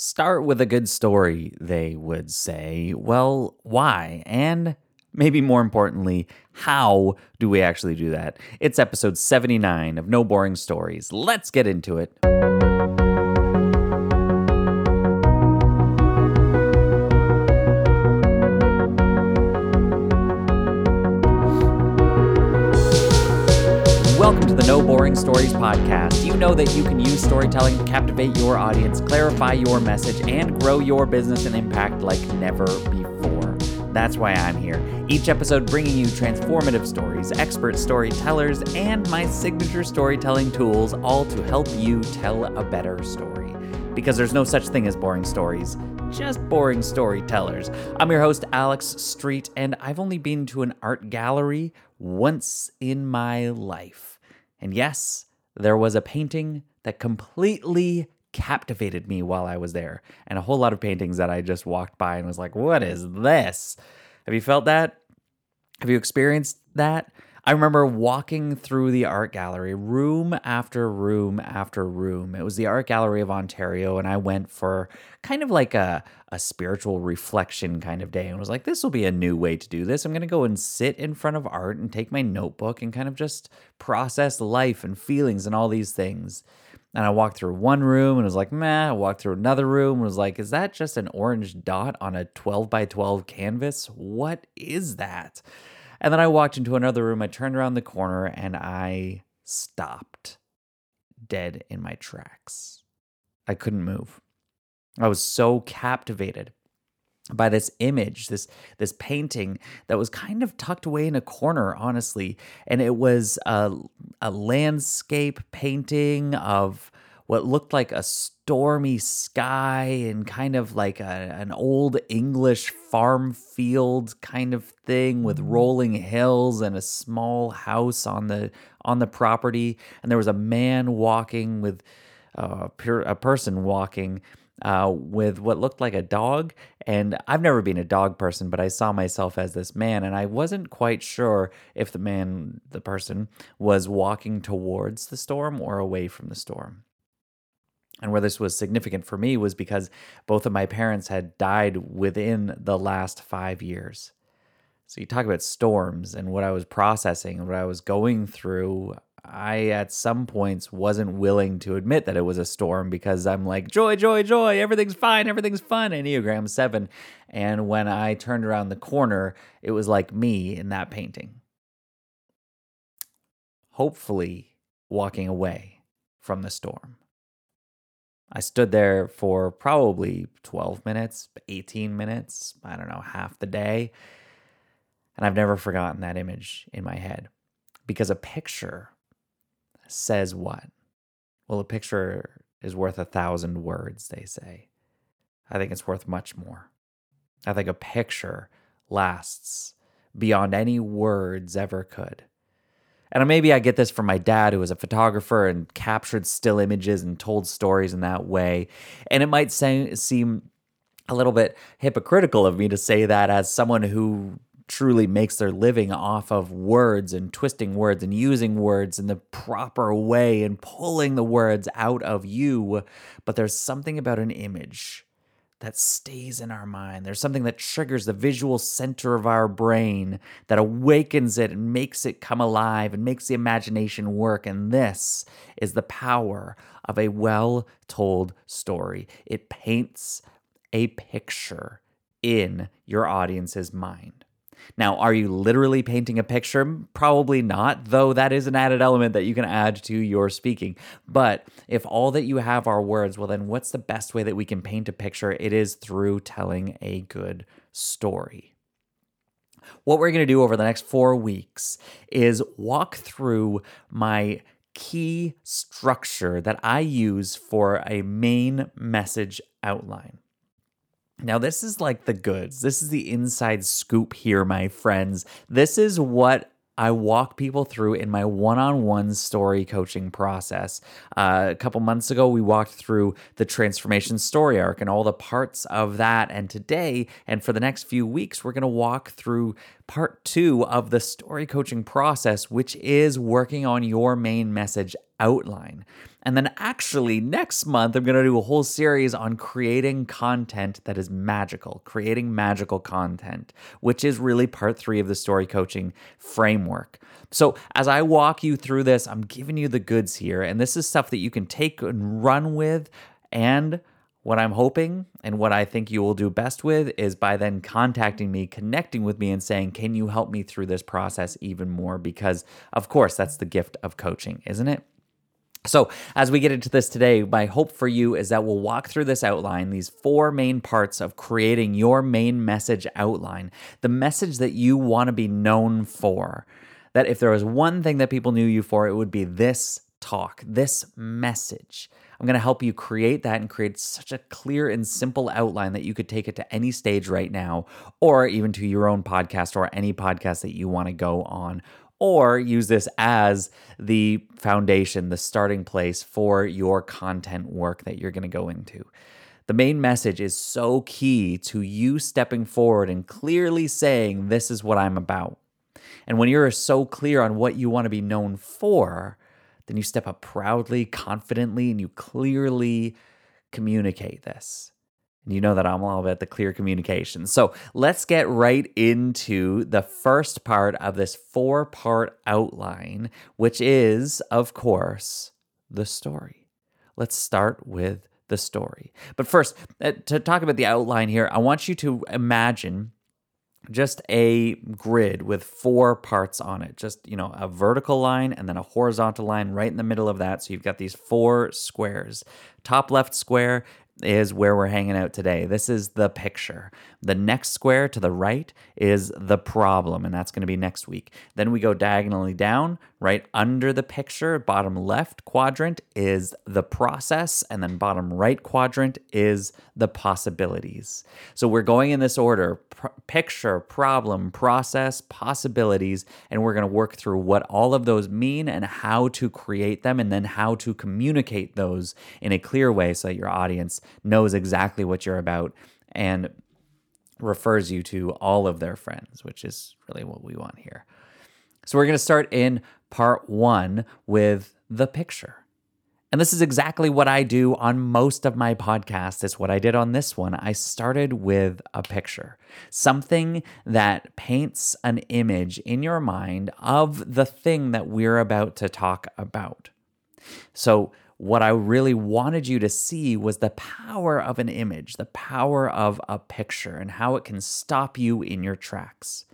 Start with a good story, they would say. Well, why? And maybe more importantly, how do we actually do that? It's episode 79 of No Boring Stories. Let's get into it. Podcast. You know that you can use storytelling to captivate your audience, clarify your message, and grow your business and impact like never before. That's why I'm here. Each episode bringing you transformative stories, expert storytellers, and my signature storytelling tools, all to help you tell a better story. Because there's no such thing as boring stories, just boring storytellers. I'm your host, Alex Street, and I've only been to an art gallery once in my life. And yes, there was a painting that completely captivated me while I was there, and a whole lot of paintings that I just walked by and was like, what is this? Have you felt that? Have you experienced that? I remember walking through the art gallery, room after room after room. It was the Art Gallery of Ontario, and I went for kind of like a, a spiritual reflection kind of day and was like, this will be a new way to do this. I'm going to go and sit in front of art and take my notebook and kind of just process life and feelings and all these things. And I walked through one room and was like, meh. I walked through another room and was like, is that just an orange dot on a 12 by 12 canvas? What is that? And then I walked into another room. I turned around the corner and I stopped dead in my tracks. I couldn't move. I was so captivated by this image, this this painting that was kind of tucked away in a corner, honestly, and it was a, a landscape painting of what looked like a stormy sky and kind of like a, an old English farm field kind of thing with rolling hills and a small house on the on the property and there was a man walking with uh, a person walking uh, with what looked like a dog. And I've never been a dog person, but I saw myself as this man, and I wasn't quite sure if the man, the person, was walking towards the storm or away from the storm. And where this was significant for me was because both of my parents had died within the last five years. So you talk about storms and what I was processing, and what I was going through. I, at some points, wasn't willing to admit that it was a storm because I'm like, joy, joy, joy, everything's fine, everything's fun, Enneagram 7. And when I turned around the corner, it was like me in that painting. Hopefully, walking away from the storm. I stood there for probably 12 minutes, 18 minutes, I don't know, half the day. And I've never forgotten that image in my head because a picture says what? Well, a picture is worth a thousand words, they say. I think it's worth much more. I think a picture lasts beyond any words ever could. And maybe I get this from my dad, who was a photographer and captured still images and told stories in that way. And it might say, seem a little bit hypocritical of me to say that as someone who truly makes their living off of words and twisting words and using words in the proper way and pulling the words out of you. But there's something about an image that stays in our mind. There's something that triggers the visual center of our brain that awakens it and makes it come alive and makes the imagination work. And this is the power of a well told story. It paints a picture in your audience's mind. Now, are you literally painting a picture? Probably not, though that is an added element that you can add to your speaking. But if all that you have are words, well, then what's the best way that we can paint a picture? It is through telling a good story. What we're going to do over the next four weeks is walk through my key structure that I use for a main message outline. Now, this is like the goods. This is the inside scoop here, my friends. This is what I walk people through in my one on one story coaching process. Uh, a couple months ago, we walked through the transformation story arc and all the parts of that. And today, and for the next few weeks, we're going to walk through part two of the story coaching process, which is working on your main message outline. And then actually, next month, I'm going to do a whole series on creating content that is magical, creating magical content, which is really part three of the story coaching framework. So, as I walk you through this, I'm giving you the goods here. And this is stuff that you can take and run with. And what I'm hoping and what I think you will do best with is by then contacting me, connecting with me, and saying, Can you help me through this process even more? Because, of course, that's the gift of coaching, isn't it? So, as we get into this today, my hope for you is that we'll walk through this outline, these four main parts of creating your main message outline, the message that you want to be known for. That if there was one thing that people knew you for, it would be this talk, this message. I'm going to help you create that and create such a clear and simple outline that you could take it to any stage right now, or even to your own podcast or any podcast that you want to go on or use this as the foundation, the starting place for your content work that you're going to go into. The main message is so key to you stepping forward and clearly saying, This is what I'm about. And when you're so clear on what you want to be known for, then you step up proudly, confidently, and you clearly communicate this. And you know that I'm all about the clear communication. So let's get right into the first part of this four part outline, which is, of course, the story. Let's start with the story. But first, uh, to talk about the outline here, I want you to imagine just a grid with four parts on it just you know a vertical line and then a horizontal line right in the middle of that so you've got these four squares top left square is where we're hanging out today. This is the picture. The next square to the right is the problem, and that's going to be next week. Then we go diagonally down, right under the picture, bottom left quadrant is the process, and then bottom right quadrant is the possibilities. So we're going in this order pr- picture, problem, process, possibilities, and we're going to work through what all of those mean and how to create them, and then how to communicate those in a clear way so that your audience knows exactly what you're about and refers you to all of their friends, which is really what we want here. So we're going to start in part one with the picture. And this is exactly what I do on most of my podcasts. It's what I did on this one. I started with a picture, something that paints an image in your mind of the thing that we're about to talk about. So, what I really wanted you to see was the power of an image, the power of a picture, and how it can stop you in your tracks.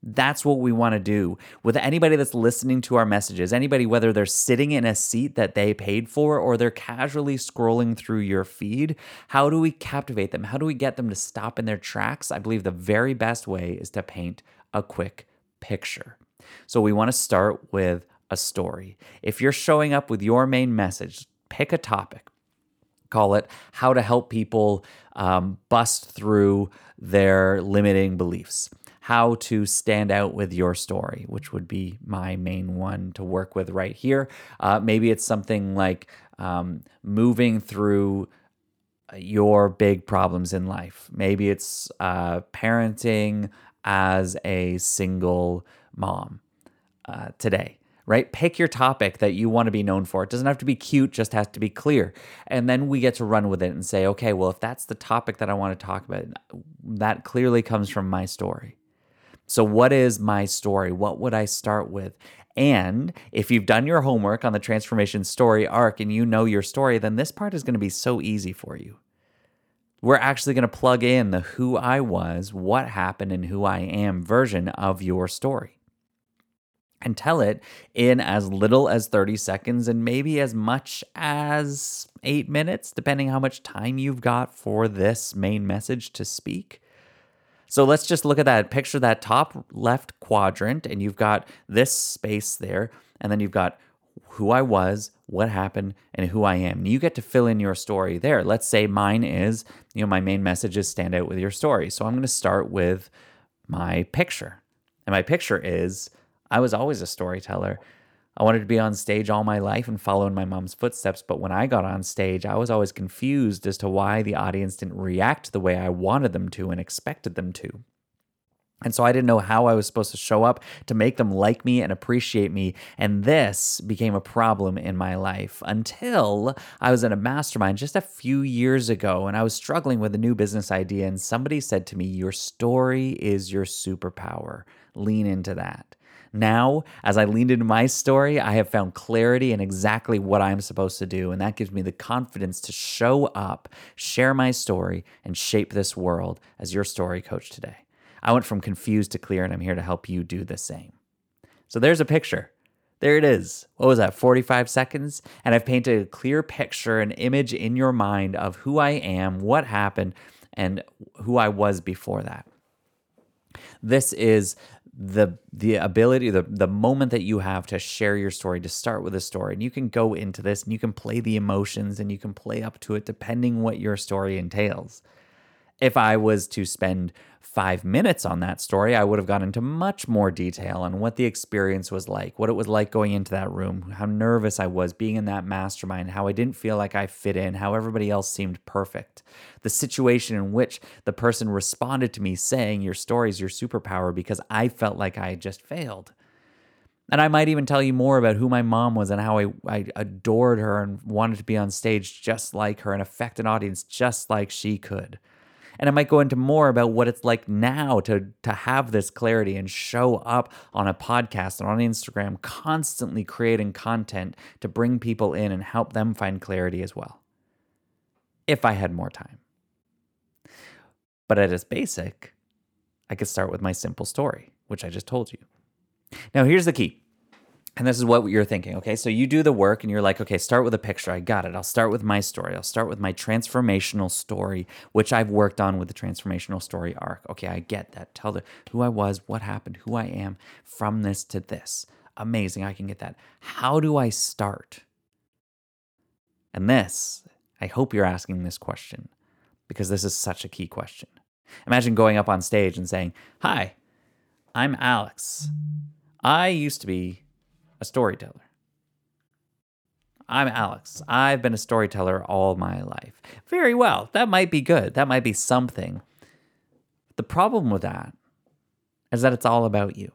That's what we want to do with anybody that's listening to our messages. Anybody, whether they're sitting in a seat that they paid for or they're casually scrolling through your feed, how do we captivate them? How do we get them to stop in their tracks? I believe the very best way is to paint a quick picture. So we want to start with a story. If you're showing up with your main message, pick a topic. Call it how to help people um, bust through their limiting beliefs, how to stand out with your story, which would be my main one to work with right here. Uh, maybe it's something like um, moving through your big problems in life. Maybe it's uh, parenting as a single mom uh, today right? Pick your topic that you want to be known for. It doesn't have to be cute, just has to be clear. And then we get to run with it and say, okay, well, if that's the topic that I want to talk about, that clearly comes from my story. So, what is my story? What would I start with? And if you've done your homework on the transformation story arc and you know your story, then this part is going to be so easy for you. We're actually going to plug in the who I was, what happened, and who I am version of your story and tell it in as little as 30 seconds and maybe as much as eight minutes, depending how much time you've got for this main message to speak. So let's just look at that. Picture that top left quadrant, and you've got this space there, and then you've got who I was, what happened, and who I am. You get to fill in your story there. Let's say mine is, you know, my main message is stand out with your story. So I'm going to start with my picture. And my picture is I was always a storyteller. I wanted to be on stage all my life and follow in my mom's footsteps, but when I got on stage, I was always confused as to why the audience didn't react the way I wanted them to and expected them to. And so I didn't know how I was supposed to show up to make them like me and appreciate me. And this became a problem in my life until I was in a mastermind just a few years ago and I was struggling with a new business idea. And somebody said to me, Your story is your superpower. Lean into that. Now, as I leaned into my story, I have found clarity in exactly what I'm supposed to do. And that gives me the confidence to show up, share my story, and shape this world as your story coach today. I went from confused to clear, and I'm here to help you do the same. So there's a picture. There it is. What was that, 45 seconds? And I've painted a clear picture, an image in your mind of who I am, what happened, and who I was before that. This is the the ability the the moment that you have to share your story to start with a story. And you can go into this and you can play the emotions and you can play up to it depending what your story entails if I was to spend five minutes on that story, I would have gone into much more detail on what the experience was like, what it was like going into that room, how nervous I was being in that mastermind, how I didn't feel like I fit in, how everybody else seemed perfect, the situation in which the person responded to me saying, Your story is your superpower because I felt like I had just failed. And I might even tell you more about who my mom was and how I, I adored her and wanted to be on stage just like her and affect an audience just like she could. And I might go into more about what it's like now to, to have this clarity and show up on a podcast and on Instagram, constantly creating content to bring people in and help them find clarity as well. If I had more time. But at its basic, I could start with my simple story, which I just told you. Now, here's the key and this is what you're thinking. Okay. So you do the work and you're like, okay, start with a picture. I got it. I'll start with my story. I'll start with my transformational story, which I've worked on with the transformational story arc. Okay. I get that. Tell the who I was, what happened, who I am from this to this. Amazing. I can get that. How do I start? And this, I hope you're asking this question because this is such a key question. Imagine going up on stage and saying, Hi, I'm Alex. I used to be a storyteller. I'm Alex. I've been a storyteller all my life. Very well. That might be good. That might be something. The problem with that is that it's all about you.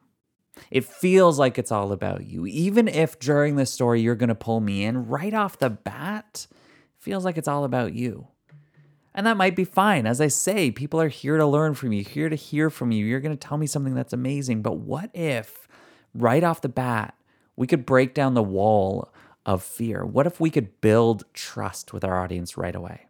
It feels like it's all about you. Even if during this story you're going to pull me in right off the bat, feels like it's all about you. And that might be fine. As I say, people are here to learn from you, here to hear from you. You're going to tell me something that's amazing. But what if right off the bat, we could break down the wall of fear. What if we could build trust with our audience right away?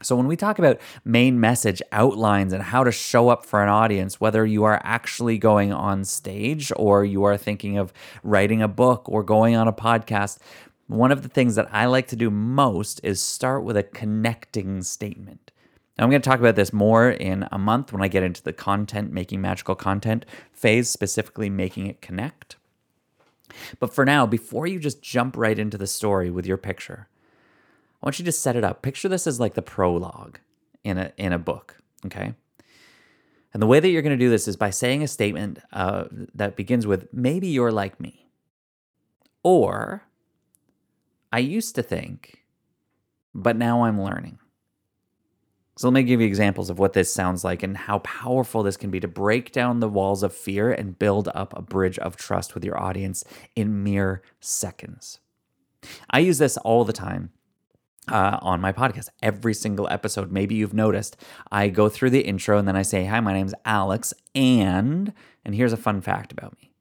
So, when we talk about main message outlines and how to show up for an audience, whether you are actually going on stage or you are thinking of writing a book or going on a podcast, one of the things that I like to do most is start with a connecting statement. Now, I'm going to talk about this more in a month when I get into the content, making magical content phase, specifically making it connect. But for now, before you just jump right into the story with your picture, I want you to set it up. Picture this as like the prologue in a in a book, okay? And the way that you're going to do this is by saying a statement uh, that begins with "Maybe you're like me," or "I used to think, but now I'm learning." So let me give you examples of what this sounds like and how powerful this can be to break down the walls of fear and build up a bridge of trust with your audience in mere seconds. I use this all the time. Uh, on my podcast, every single episode. Maybe you've noticed I go through the intro and then I say, Hi, my name's Alex, and, and here's a fun fact about me.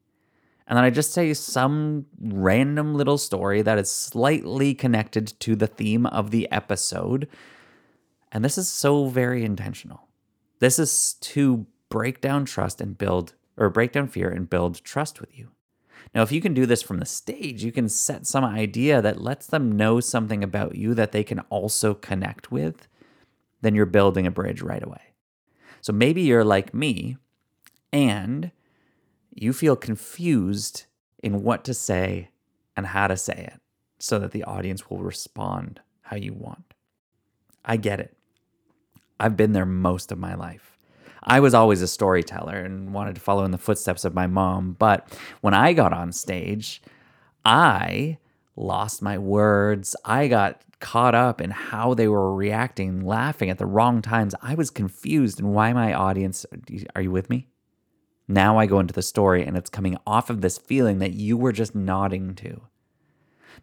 And then I just say some random little story that is slightly connected to the theme of the episode and this is so very intentional. This is to break down trust and build, or break down fear and build trust with you. Now, if you can do this from the stage, you can set some idea that lets them know something about you that they can also connect with, then you're building a bridge right away. So maybe you're like me and you feel confused in what to say and how to say it so that the audience will respond how you want. I get it. I've been there most of my life. I was always a storyteller and wanted to follow in the footsteps of my mom. But when I got on stage, I lost my words. I got caught up in how they were reacting, laughing at the wrong times. I was confused and why my audience, are you with me? Now I go into the story and it's coming off of this feeling that you were just nodding to.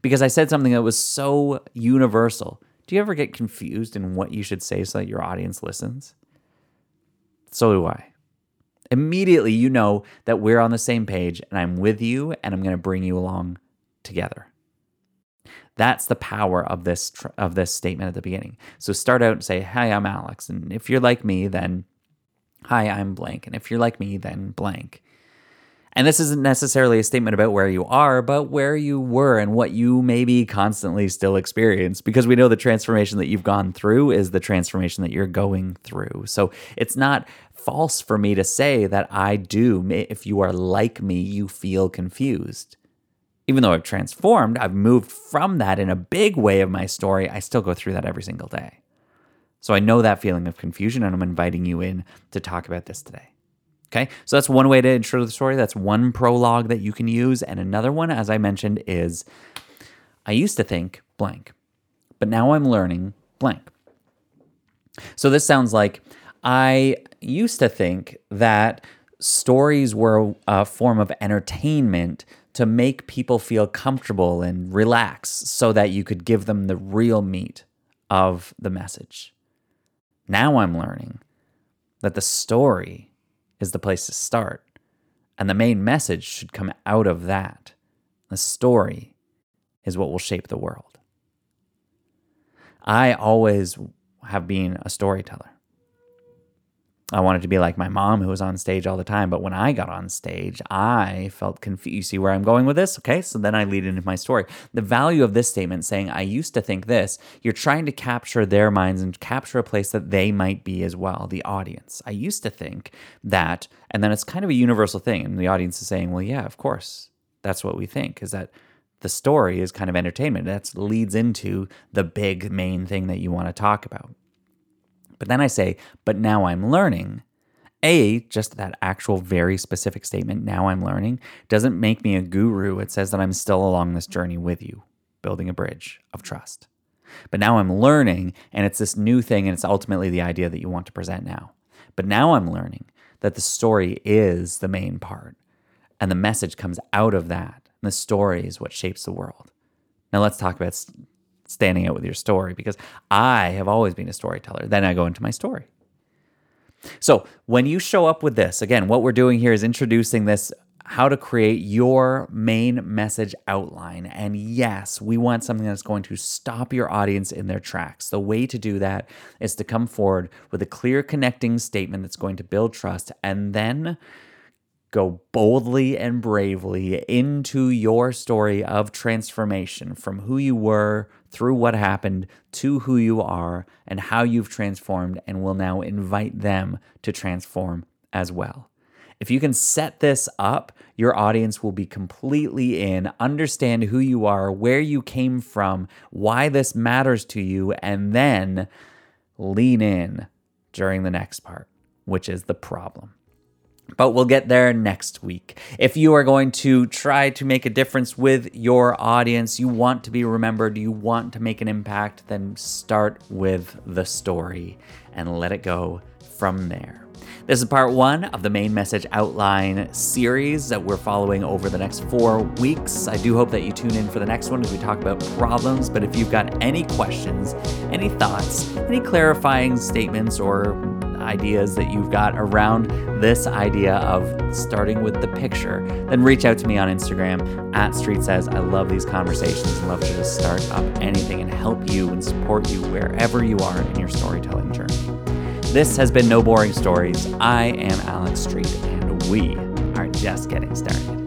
Because I said something that was so universal. Do you ever get confused in what you should say so that your audience listens? So do I. Immediately, you know that we're on the same page and I'm with you and I'm going to bring you along together. That's the power of this of this statement at the beginning. So start out and say, "Hi, I'm Alex," and if you're like me, then "Hi, I'm blank," and if you're like me, then blank. And this isn't necessarily a statement about where you are, but where you were and what you maybe constantly still experience, because we know the transformation that you've gone through is the transformation that you're going through. So it's not false for me to say that I do. If you are like me, you feel confused. Even though I've transformed, I've moved from that in a big way of my story, I still go through that every single day. So I know that feeling of confusion, and I'm inviting you in to talk about this today. Okay, so that's one way to intro the story. That's one prologue that you can use. And another one, as I mentioned, is I used to think blank, but now I'm learning blank. So this sounds like I used to think that stories were a form of entertainment to make people feel comfortable and relax so that you could give them the real meat of the message. Now I'm learning that the story is the place to start. And the main message should come out of that. The story is what will shape the world. I always have been a storyteller. I wanted to be like my mom, who was on stage all the time. But when I got on stage, I felt confused. You see where I'm going with this? Okay, so then I lead into my story. The value of this statement saying, I used to think this, you're trying to capture their minds and capture a place that they might be as well, the audience. I used to think that, and then it's kind of a universal thing. And the audience is saying, well, yeah, of course. That's what we think, is that the story is kind of entertainment. That leads into the big main thing that you want to talk about. But then I say, but now I'm learning. A, just that actual very specific statement, now I'm learning, doesn't make me a guru. It says that I'm still along this journey with you, building a bridge of trust. But now I'm learning, and it's this new thing, and it's ultimately the idea that you want to present now. But now I'm learning that the story is the main part, and the message comes out of that. And the story is what shapes the world. Now let's talk about standing out with your story because I have always been a storyteller. Then I go into my story. So when you show up with this, again, what we're doing here is introducing this how to create your main message outline. And yes, we want something that's going to stop your audience in their tracks. The way to do that is to come forward with a clear connecting statement that's going to build trust and then go boldly and bravely into your story of transformation from who you were through what happened to who you are and how you've transformed, and will now invite them to transform as well. If you can set this up, your audience will be completely in, understand who you are, where you came from, why this matters to you, and then lean in during the next part, which is the problem. But we'll get there next week. If you are going to try to make a difference with your audience, you want to be remembered, you want to make an impact, then start with the story and let it go from there. This is part one of the main message outline series that we're following over the next four weeks. I do hope that you tune in for the next one as we talk about problems. But if you've got any questions, any thoughts, any clarifying statements, or ideas that you've got around this idea of starting with the picture, then reach out to me on Instagram at Street Says. I love these conversations and love to just start up anything and help you and support you wherever you are in your storytelling journey. This has been No Boring Stories. I am Alex Street, and we are just getting started.